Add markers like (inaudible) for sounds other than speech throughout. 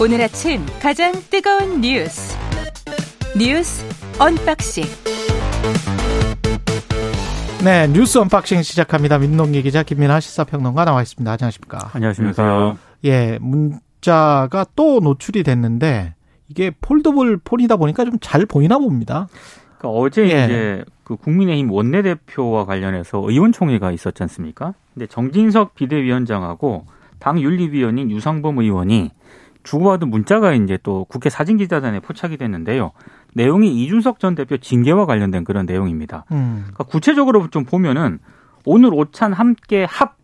오늘 아침 가장 뜨거운 뉴스 뉴스 unboxing 네, 뉴스 unboxing 시작합니다. 민동기 기자 김민아 시사평론가 나와 있습니다. 안녕하십니까? 안녕하십니까? 예, 문자가 또 노출이 됐는데 이게 foldable phone이다 보니까 좀 잘 보이나 봅니다. 그러니까 어제 예. 이제 그 국민의힘 원내대표와 관련해서 의원총회가 있었지 않습니까? 근데 정진석 비대위원장하고 당 윤리위원인 유상범 의원이 주고받은 문자가 이제 또 국회 사진기자단에 포착이 됐는데요. 내용이 이준석 전 대표 징계와 관련된 그런 내용입니다. 음. 그러니까 구체적으로 좀 보면은 오늘 오찬 함께 합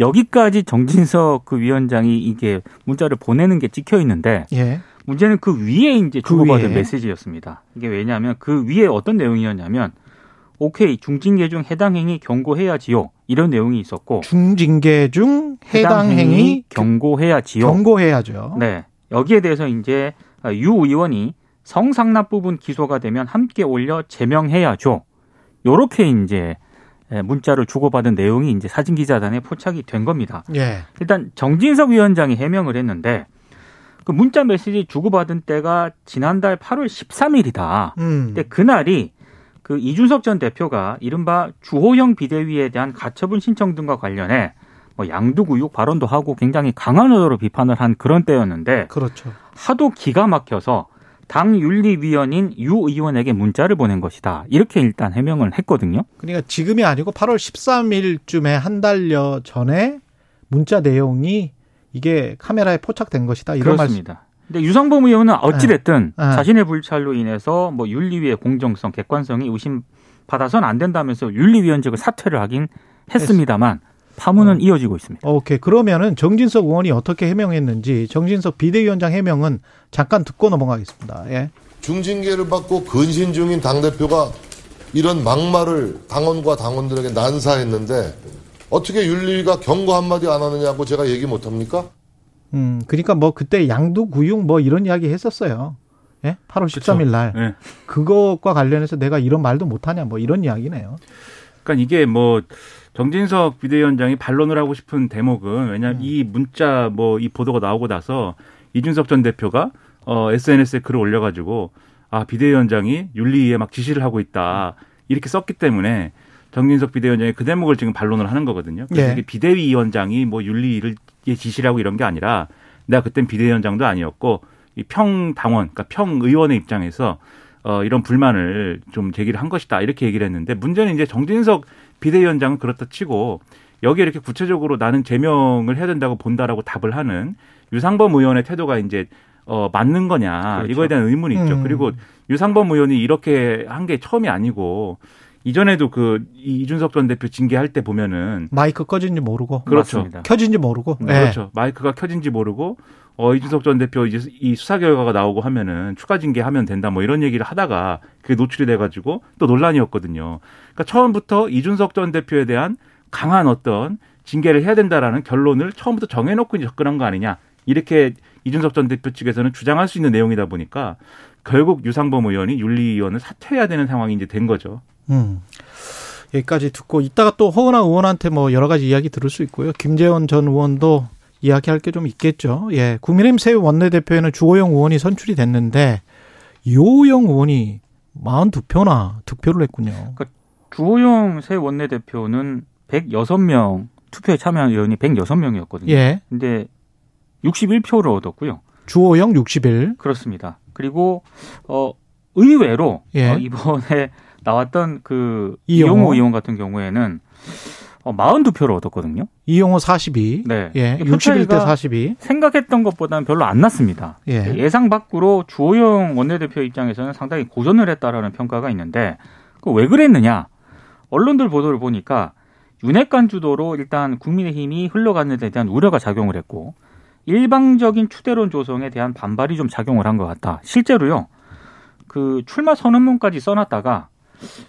여기까지 정진석 그 위원장이 이게 문자를 보내는 게 찍혀 있는데 예. 문제는 그 위에 이제 그 주고받은 위에. 메시지였습니다. 이게 왜냐하면 그 위에 어떤 내용이었냐면 오케이 중징계 중 해당 행위 경고해야지요 이런 내용이 있었고 중징계 중 해당 행위 경고해야 지요. 경고해야죠. 네 여기에 대해서 이제 유 의원이 성상납 부분 기소가 되면 함께 올려 제명해야죠. 요렇게 이제 문자를 주고받은 내용이 이제 사진 기자단에 포착이 된 겁니다. 예. 일단 정진석 위원장이 해명을 했는데 그 문자 메시지 주고받은 때가 지난달 8월 13일이다. 음. 근데 그날이 그 이준석 전 대표가 이른바 주호영 비대위에 대한 가처분 신청 등과 관련해 뭐 양두구육 발언도 하고 굉장히 강한 언어로 비판을 한 그런 때였는데 그렇죠. 하도 기가 막혀서 당 윤리위원인 유 의원에게 문자를 보낸 것이다. 이렇게 일단 해명을 했거든요. 그러니까 지금이 아니고 8월 13일쯤에 한 달여 전에 문자 내용이 이게 카메라에 포착된 것이다. 이런 말씀. 그렇습니다. 근데 유상범 의원은 어찌됐든 네. 네. 자신의 불찰로 인해서 뭐 윤리위의 공정성, 객관성이 의심받아서는 안 된다면서 윤리위원직을 사퇴를 하긴 했습니다만 파문은 어. 이어지고 있습니다. 오케이. 그러면은 정진석 의원이 어떻게 해명했는지 정진석 비대위원장 해명은 잠깐 듣고 넘어가겠습니다. 예. 중징계를 받고 근신 중인 당대표가 이런 막말을 당원과 당원들에게 난사했는데 어떻게 윤리가 경고 한마디 안 하느냐고 제가 얘기 못합니까? 음, 그러니까 뭐 그때 양두구육 뭐 이런 이야기 했었어요. 예? 8월 13일 날. 네. 그것과 관련해서 내가 이런 말도 못하냐 뭐 이런 이야기네요. 그러니까 이게 뭐 정진석 비대위원장이 반론을 하고 싶은 대목은 왜냐하면 음. 이 문자 뭐 이 보도가 나오고 나서 이준석 전 대표가 어 SNS에 글을 올려가지고 아 비대위원장이 윤리위에 막 지시를 하고 있다 이렇게 썼기 때문에 정진석 비대위원장이 그 대목을 지금 반론을 하는 거거든요. 그래서 예. 비대위원장이 뭐 윤리위를 지시를 하고 이런 게 아니라 내가 그땐 비대위원장도 아니었고 이 평 당원, 그러니까 평 의원의 입장에서 어, 이런 불만을 좀 제기를 한 것이다. 이렇게 얘기를 했는데 문제는 이제 정진석 비대위원장은 그렇다 치고 여기에 이렇게 구체적으로 나는 제명을 해야 된다고 본다라고 답을 하는 유상범 의원의 태도가 이제 어, 맞는 거냐. 그렇죠. 이거에 대한 의문이 있죠. 음. 그리고 유상범 의원이 이렇게 한 게 처음이 아니고 이전에도 그 이준석 전 대표 징계할 때 보면은 마이크 꺼진지 모르고 그렇죠. 맞습니다. 켜진지 모르고. 예. 그렇죠. 마이크가 켜진지 모르고 어 이준석 전 대표 이제 이 수사 결과가 나오고 하면은 추가 징계하면 된다 뭐 이런 얘기를 하다가 그게 노출이 돼 가지고 또 논란이었거든요. 그러니까 처음부터 이준석 전 대표에 대한 강한 어떤 징계를 해야 된다라는 결론을 처음부터 정해놓고 이제 접근한 거 아니냐 이렇게 이준석 전 대표 측에서는 주장할 수 있는 내용이다 보니까 결국 유상범 의원이 윤리위원을 사퇴해야 되는 상황이 이제 된 거죠. 음. 여기까지 듣고 이따가 또 허은하 의원한테 뭐 여러 가지 이야기 들을 수 있고요. 김재원 전 의원도 이야기할 게 좀 있겠죠. 예. 국민의힘 새 원내대표에는 주호영 의원이 선출이 됐는데 유호영 의원이 42표나 득표를 했군요. 주호영 새 원내대표는 106명 투표에 참여한 의원이 106명이었거든요. 예. 근데 61표를 얻었고요. 주호영 60일. 그렇습니다. 그리고 어 의외로 예. 어, 이번에 나왔던 그 이용호. 의원 같은 경우에는 어 42표를 얻었거든요. 이용호 42. 네. 예. 이게 표 61대 차이가 42. 생각했던 것보다는 별로 안 났습니다. 예. 예상 밖으로 주호영 원내대표 입장에서는 상당히 고전을 했다라는 평가가 있는데 그왜 그랬느냐? 언론들 보도를 보니까 윤핵관 주도로 일단 국민의힘이 흘러가는 데 대한 우려가 작용을 했고 일방적인 추대론 조성에 대한 반발이 좀 작용을 한 것 같다. 실제로요. 그 출마 선언문까지 써놨다가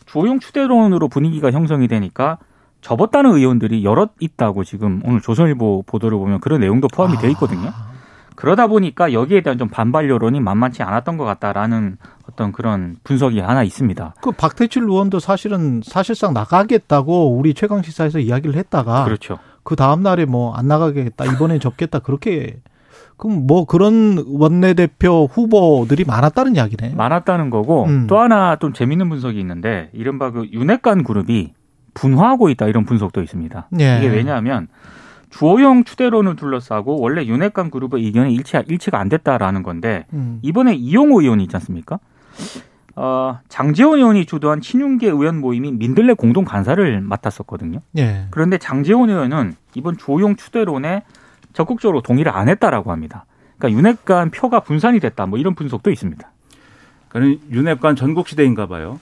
주호영 추대론으로 분위기가 형성이 되니까 접었다는 의원들이 여럿 있다고 지금 오늘 조선일보 보도를 보면 그런 내용도 포함이 돼 있거든요. 그러다 보니까 여기에 대한 좀 반발 여론이 만만치 않았던 것 같다라는 어떤 그런 분석이 하나 있습니다. 그 박태칠 의원도 사실은 사실상 나가겠다고 우리 최강 시사에서 이야기를 했다가 그렇죠. 그 다음 날에 뭐 안 나가겠다 이번엔 접겠다 그렇게 그럼 뭐 그런 원내대표 후보들이 많았다는 이야기네. 많았다는 거고 음. 또 하나 좀 재밌는 분석이 있는데 이른바 그 윤핵관 그룹이 분화하고 있다 이런 분석도 있습니다. 예. 이게 왜냐하면 주호영 추대론을 둘러싸고 원래 윤핵관 그룹의 의견이 일치, 일치가 안 됐다라는 건데 음. 이번에 이용호 의원이 있지 않습니까? 어, 장재원 의원이 주도한 친윤계 의원 모임이 민들레 공동 간사를 맡았었거든요. 예. 그런데 장재원 의원은 이번 조용 추대론에 적극적으로 동의를 안 했다라고 합니다. 그러니까 윤핵 관 표가 분산이 됐다 뭐 이런 분석도 있습니다. 그는 윤핵 관 전국 시대인가 봐요.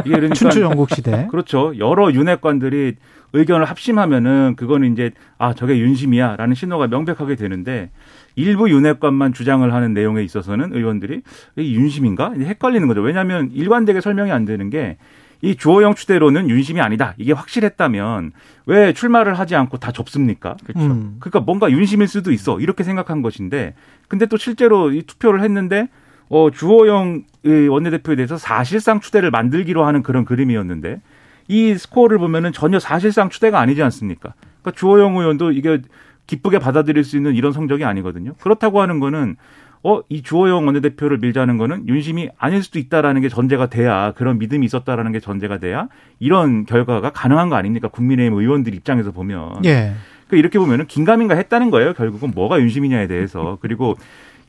이게 그러니까 (laughs) 춘추 전국 시대. 그렇죠. 여러 윤핵관들이 의견을 합심하면은 그거는 이제 아 저게 윤심이야라는 신호가 명백하게 되는데 일부 윤핵관만 주장을 하는 내용에 있어서는 의원들이 이게 윤심인가 헷갈리는 거죠. 왜냐하면 일관되게 설명이 안 되는 게 이 주호영 추대로는 윤심이 아니다. 이게 확실했다면 왜 출마를 하지 않고 다 접습니까? 그렇죠. 음. 그러니까 뭔가 윤심일 수도 있어 이렇게 생각한 것인데 근데 또 실제로 이 투표를 했는데 어 주호영 의 원내대표에 대해서 사실상 추대를 만들기로 하는 그런 그림이었는데 이 스코어를 보면은 전혀 사실상 추대가 아니지 않습니까? 그러니까 주호영 의원도 이게 기쁘게 받아들일 수 있는 이런 성적이 아니거든요. 그렇다고 하는 거는 어, 이 주호영 원내대표를 밀자는 거는 윤심이 아닐 수도 있다라는 게 전제가 돼야 그런 믿음이 있었다라는 게 전제가 돼야 이런 결과가 가능한 거 아닙니까? 국민의힘 의원들 입장에서 보면. 예. 그 이렇게 보면은 긴가민가 했다는 거예요. 결국은 뭐가 윤심이냐에 대해서. 그리고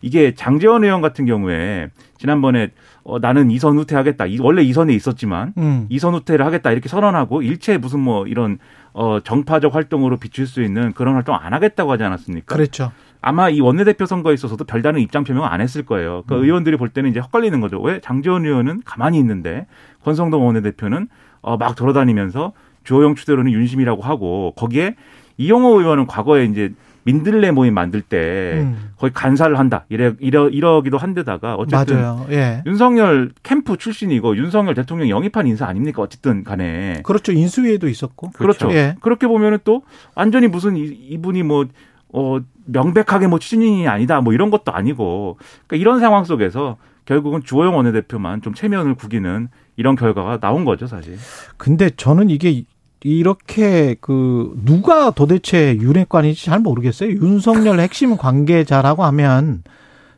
이게 장재원 의원 같은 경우에 지난번에 어, 나는 이선 후퇴하겠다. 이- 원래 이선에 있었지만 음. 이선 후퇴를 하겠다 이렇게 선언하고 일체 무슨 뭐 이런 어 정파적 활동으로 비출 수 있는 그런 활동 안 하겠다고 하지 않았습니까? 그랬죠. 아마 이 원내대표 선거에 있어서도 별다른 입장 표명 안 했을 거예요. 그 의원들이 볼 때는 이제 헛갈리는 거죠. 왜 장재원 의원은 가만히 있는데 권성동 원내대표는 어, 막 돌아다니면서 주호영 추대로는 윤심이라고 하고 거기에 이용호 의원은 과거에 이제 민들레 모임 만들 때 음. 거의 간사를 한다 이래 이러 이러기도 한 데다가 어쨌든 맞아요. 예. 윤석열 캠프 출신이고 윤석열 대통령 영입한 인사 아닙니까 어쨌든 간에 그렇죠. 인수위에도 있었고. 그렇죠. 예. 그렇게 보면은 또 완전히 무슨 이- 이분이 뭐, 어, 명백하게 뭐 추진인이 아니다 뭐 이런 것도 아니고 그러니까 이런 상황 속에서 결국은 주호영 원내대표만 좀 체면을 구기는 이런 결과가 나온 거죠 사실. 근데 저는 이게 이렇게 그 누가 도대체 윤핵관인지 잘 모르겠어요. 윤석열 핵심 관계자라고 하면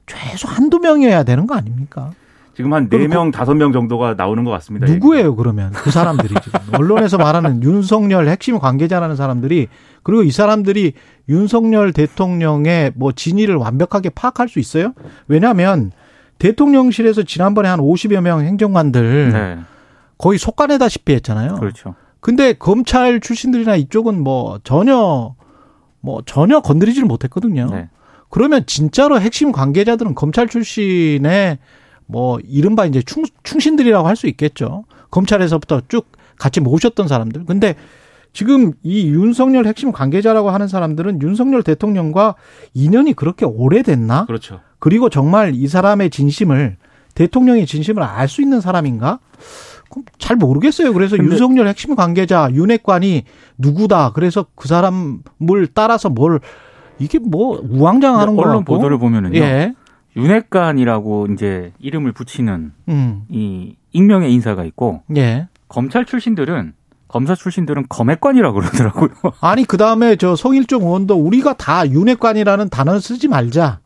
최소 한두 명이어야 되는 거 아닙니까? 지금 한 그럼 네명 다섯 명 정도가 나오는 것 같습니다. 누구예요, 그러면? 그 사람들이 지금. (laughs) 언론에서 말하는 윤석열 핵심 관계자라는 사람들이 그리고 이 사람들이 윤석열 대통령의 뭐 진위를 완벽하게 파악할 수 있어요? 왜냐하면 대통령실에서 지난번에 한 50여 명 행정관들 네. 거의 속간에다시피 했잖아요. 그렇죠. 근데 검찰 출신들이나 이쪽은 뭐 전혀 뭐 전혀 건드리지를 못했거든요. 네. 그러면 진짜로 핵심 관계자들은 검찰 출신의 뭐 이른바 이제 충, 충신들이라고 할 수 있겠죠. 검찰에서부터 쭉 같이 모셨던 사람들. 근데 지금 이 윤석열 핵심 관계자라고 하는 사람들은 윤석열 대통령과 인연이 그렇게 오래됐나? 그렇죠. 그리고 정말 이 사람의 진심을 대통령의 진심을 알 수 있는 사람인가? 잘 모르겠어요. 그래서 윤석열 핵심 관계자 윤핵관이 누구다. 그래서 그 사람을 따라서 뭘 이게 뭐 우왕좌왕하는 거 언론. 보도를 보면은요. 예. 윤핵관이라고 이제 이름을 붙이는 음. 이 익명의 인사가 있고 예. 검찰 출신들은 검사 출신들은 검핵관이라고 그러더라고요. (laughs) 아니 그 다음에 저 성일종 의원도 우리가 다 윤핵관이라는 단어를 쓰지 말자.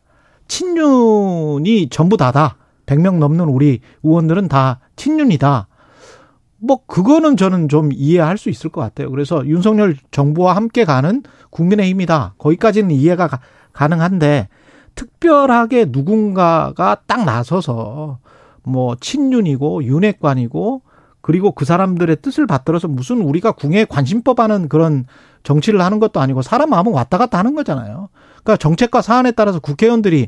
친윤이 전부 다다. 100명 넘는 우리 의원들은 다 친윤이다. 뭐 그거는 저는 좀 이해할 수 있을 것 같아요. 그래서 윤석열 정부와 함께 가는 국민의힘이다. 거기까지는 이해가 가- 가능한데 특별하게 누군가가 딱 나서서 뭐 친윤이고 윤핵관이고 그리고 그 사람들의 뜻을 받들어서 무슨 우리가 궁예 관심법 하는 그런 정치를 하는 것도 아니고 사람 마음은 왔다 갔다 하는 거잖아요. 그러니까 정책과 사안에 따라서 국회의원들이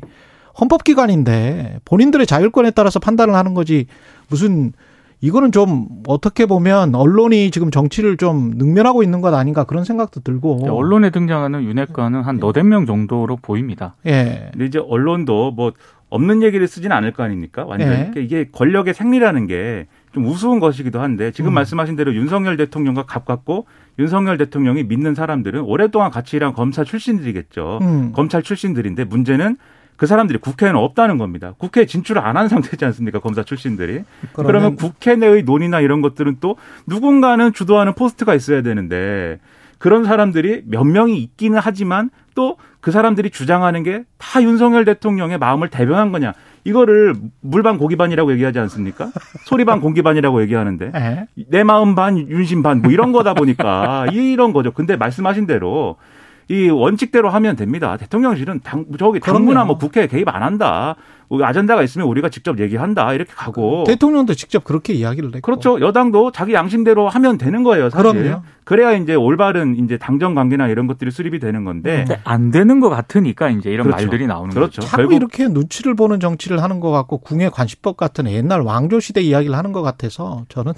헌법기관인데 본인들의 자율권에 따라서 판단을 하는 거지 무슨 이거는 좀 어떻게 보면 언론이 지금 정치를 좀 능멸하고 있는 것 아닌가 그런 생각도 들고. 언론에 등장하는 윤핵관은 한 너댓 명 정도로 보입니다. 예. 근데 이제 언론도 뭐 없는 얘기를 쓰진 않을 거 아닙니까? 완전히. 예. 그러니까 이게 권력의 생리라는 게 좀 우스운 것이기도 한데 지금 음. 말씀하신 대로 윤석열 대통령과 가깝고 윤석열 대통령이 믿는 사람들은 오랫동안 같이 일한 검사 출신들이겠죠. 음. 검찰 출신들인데 문제는 그 사람들이 국회에는 없다는 겁니다. 국회에 진출을 안 한 상태지 않습니까? 검사 출신들이. 그러면 국회 내의 논의나 이런 것들은 또 누군가는 주도하는 포스트가 있어야 되는데 그런 사람들이 몇 명이 있기는 하지만 또 그 사람들이 주장하는 게 다 윤석열 대통령의 마음을 대변한 거냐. 이거를 물반 고기반이라고 얘기하지 않습니까? 소리반 공기반이라고 얘기하는데 예. 내 마음 반 윤심 반 뭐 이런 거다 보니까 (laughs) 이런 거죠. 근데 말씀하신 대로 이 원칙대로 하면 됩니다. 대통령실은 당 저기 당무나. 뭐 국회에 개입 안 한다. 뭐 아젠다가 있으면 우리가 직접 얘기한다. 이렇게 가고 대통령도 직접 그렇게 이야기를 했고. 그렇죠. 여당도 자기 양심대로 하면 되는 거예요, 사실. 그럼요. 그래야 이제 올바른 이제 당정 관계나 이런 것들이 수립이 되는 건데. 근데 안 되는 것 같으니까 이제 이런 그렇죠. 말들이 나오는 그렇죠. 거죠. 자꾸 결국- 이렇게 눈치를 보는 정치를 하는 것 같고 궁예 관시법 같은 옛날 왕조 시대 이야기를 하는 것 같아서 저는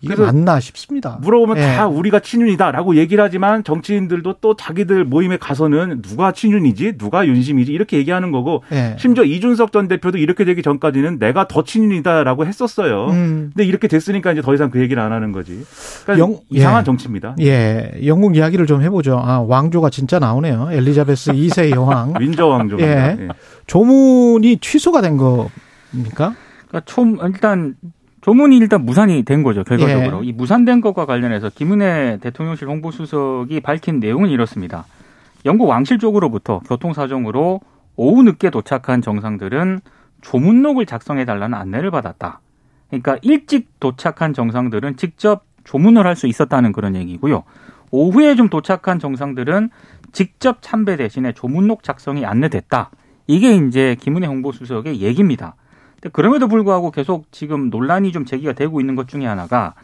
이게 맞나 싶습니다. 물어보면 예. 다 우리가 친윤이다라고 얘기를 하지만 정치인들도 또 자기들 모임에 가서는 누가 친윤이지, 누가 윤심이지 이렇게 얘기하는 거고 예. 심지어 이준석 전 대표도 이렇게 되기 전까지는 내가 더 친윤이다라고 했었어요. 음, 근데 이렇게 됐으니까 이제 더 이상 그 얘기를 안 하는 거지. 그러니까 영- 이상한 예. 정치입니다. 예, 영국 이야기를 좀 해보죠. 아, 왕조가 진짜 나오네요. 엘리자베스 (laughs) 2세 여왕. 윈저 왕조입니다. 예. 예. 조문이 취소가 된 겁니까? 그러니까 총 일단 조문이 일단 무산이 된 거죠 결과적으로 예. 이 무산된 것과 관련해서 김은혜 대통령실 홍보수석이 밝힌 내용은 이렇습니다. 영국 왕실 쪽으로부터 교통 사정으로 오후 늦게 도착한 정상들은 조문록을 작성해 달라는 안내를 받았다. 그러니까 일찍 도착한 정상들은 직접 조문을 할 수 있었다는 그런 얘기고요. 오후에 좀 도착한 정상들은 직접 참배 대신에 조문록 작성이 안내됐다. 이게 이제 김은혜 홍보수석의 얘기입니다. 그럼에도 불구하고 계속 지금 논란이 좀 제기가 되고 있는 것 중에 하나가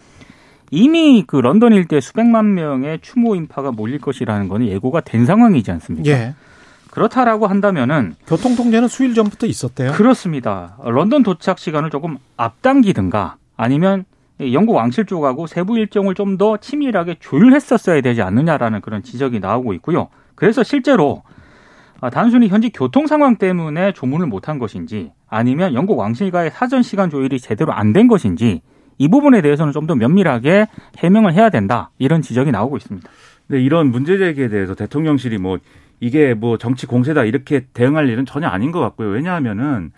이미 그 런던 일대 수백만 명의 추모 인파가 몰릴 것이라는 거는 예고가 된 상황이지 않습니까? 예. 그렇다라고 한다면은 교통 통제는 수일 전부터 있었대요. 그렇습니다. 런던 도착 시간을 조금 앞당기든가 아니면 영국 왕실 쪽하고 세부 일정을 좀 더 치밀하게 조율했었어야 되지 않느냐라는 그런 지적이 나오고 있고요. 그래서 실제로 아, 단순히 현지 교통 상황 때문에 조문을 못한 것인지 아니면 영국 왕실과의 사전 시간 조율이 제대로 안 된 것인지 이 부분에 대해서는 좀 더 면밀하게 해명을 해야 된다 이런 지적이 나오고 있습니다. 근데 이런 문제 제기에 대해서 대통령실이 뭐 이게 뭐 정치 공세다 이렇게 대응할 일은 전혀 아닌 것 같고요. 왜냐하면은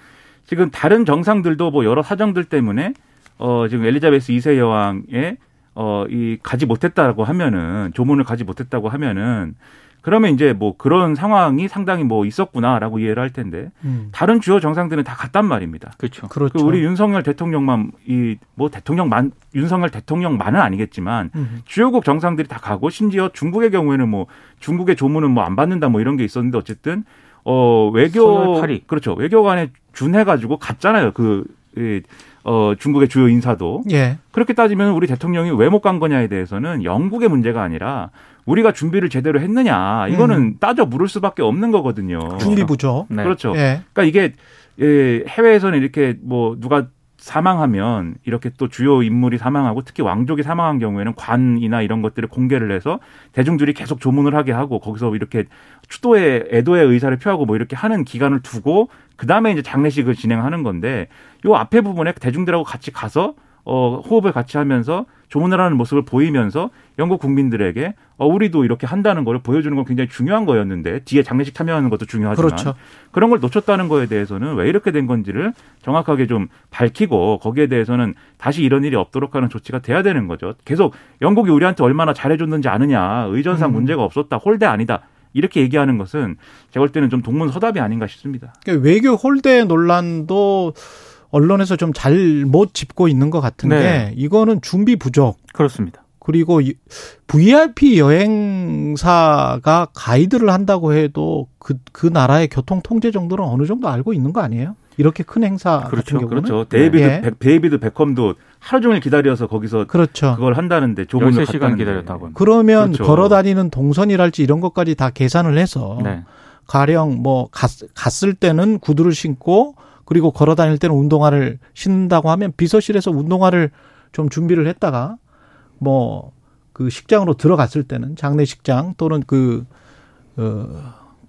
지금 다른 정상들도 뭐 여러 사정들 때문에 어 지금 엘리자베스 2세 여왕의 어이 가지 못했다고 하면은 조문을 가지 못했다고 하면은 그러면 이제 뭐 그런 상황이 상당히 뭐 있었구나라고 이해를 할 텐데 음, 다른 주요 정상들은 다 갔단 말입니다. 그렇죠. 그렇죠. 그 우리 윤석열 대통령만 이 뭐 대통령만 윤석열 대통령만은 아니겠지만 음, 주요국 정상들이 다 가고 심지어 중국의 경우에는 뭐 중국의 조문은 뭐 안 받는다 뭐 이런 게 있었는데 어쨌든 어 외교. 그렇죠 외교관에 준해 가지고 갔잖아요 그 이, 어, 중국의 주요 인사도 예. 그렇게 따지면 우리 대통령이 왜 못 간 거냐에 대해서는 영국의 문제가 아니라 우리가 준비를 제대로 했느냐 이거는 따져 물을 수밖에 없는 거거든요. 준비부죠. 네. 그렇죠. 예. 그러니까 이게 예, 해외에서는 이렇게 뭐 누가 사망하면 이렇게 또 주요 인물이 사망하고 특히 왕족이 사망한 경우에는 관이나 이런 것들을 공개를 해서 대중들이 계속 조문을 하게 하고 거기서 이렇게 추도의 애도의 의사를 표하고 뭐 이렇게 하는 기간을 두고 그 다음에 이제 장례식을 진행하는 건데 요 앞에 부분에 대중들하고 같이 가서 어 호흡을 같이 하면서 조문을 하는 모습을 보이면서 영국 국민들에게 어 우리도 이렇게 한다는 걸 보여주는 건 굉장히 중요한 거였는데 뒤에 장례식 참여하는 것도 중요하지만 그렇죠. 그런 걸 놓쳤다는 거에 대해서는 왜 이렇게 된 건지를 정확하게 좀 밝히고 거기에 대해서는 다시 이런 일이 없도록 하는 조치가 돼야 되는 거죠. 계속 영국이 우리한테 얼마나 잘해줬는지 아느냐 의전상 음. 문제가 없었다 홀대 아니다 이렇게 얘기하는 것은 제가 볼 때는 좀 동문서답이 아닌가 싶습니다. 그러니까 외교 홀대 논란도 언론에서 좀 잘 못 짚고 있는 것 같은 게 네. 이거는 준비 부족 그렇습니다. 그리고 이- VIP 여행사가 가이드를 한다고 해도 그, 그 나라의 교통 통제 정도는 어느 정도 알고 있는 거 아니에요? 이렇게 큰 행사 그렇죠, 같은 경우는 그렇죠. 데이비드 예. 백- 데이비드 베컴도 하루 종일 기다려서 거기서 그렇죠. 그걸 한다는데 13시간 갔다는데. 기다렸다고 합니다. 그러면 그렇죠. 걸어 다니는 동선이랄지 이런 것까지 다 계산을 해서 네. 가령 뭐 갔, 갔을 때는 구두를 신고 그리고 걸어 다닐 때는 운동화를 신는다고 하면 비서실에서 운동화를 좀 준비를 했다가 뭐 그 식장으로 들어갔을 때는 장례식장 또는 그 어,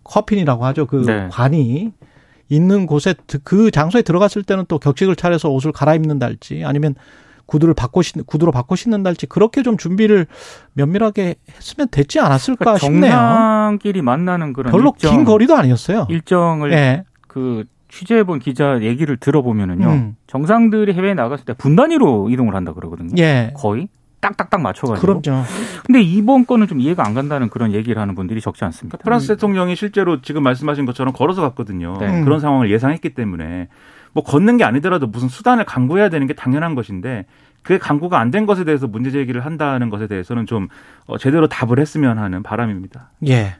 coffin이라고 하죠. 그 네. 관이 있는 곳에 그 장소에 들어갔을 때는 또 격식을 차려서 옷을 갈아입는달지 아니면 구두를 바꿔 신 구두로 바꿔 신는달지 그렇게 좀 준비를 면밀하게 했으면 됐지 않았을까 그러니까 싶네요. 정상끼리 만나는 그런 별로 일정, 긴 거리도 아니었어요. 일정을 예. 그 취재해본 기자 얘기를 들어보면은요 음. 정상들이 해외에 나갔을 때 분 단위로 이동을 한다 그러거든요. 예. 거의 딱딱딱 맞춰가지고. 그럼요. 근데 이번 건은 좀 이해가 안 간다는 그런 얘기를 하는 분들이 적지 않습니다. 프랑스 대통령이 실제로 지금 말씀하신 것처럼 걸어서 갔거든요. 네. 그런 상황을 예상했기 때문에 뭐 걷는 게 아니더라도 무슨 수단을 강구해야 되는 게 당연한 것인데 그게 강구가 안 된 것에 대해서 문제 제기를 한다는 것에 대해서는 좀 어, 제대로 답을 했으면 하는 바람입니다. 예.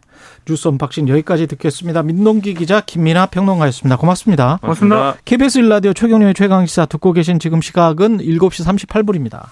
뉴스 unboxing 여기까지 듣겠습니다. 민동기 기자 김민아 평론가였습니다. 고맙습니다. 고맙습니다. KBS 일라디오 최경영의 최강시사 듣고 계신 지금 시각은 7시 38분입니다.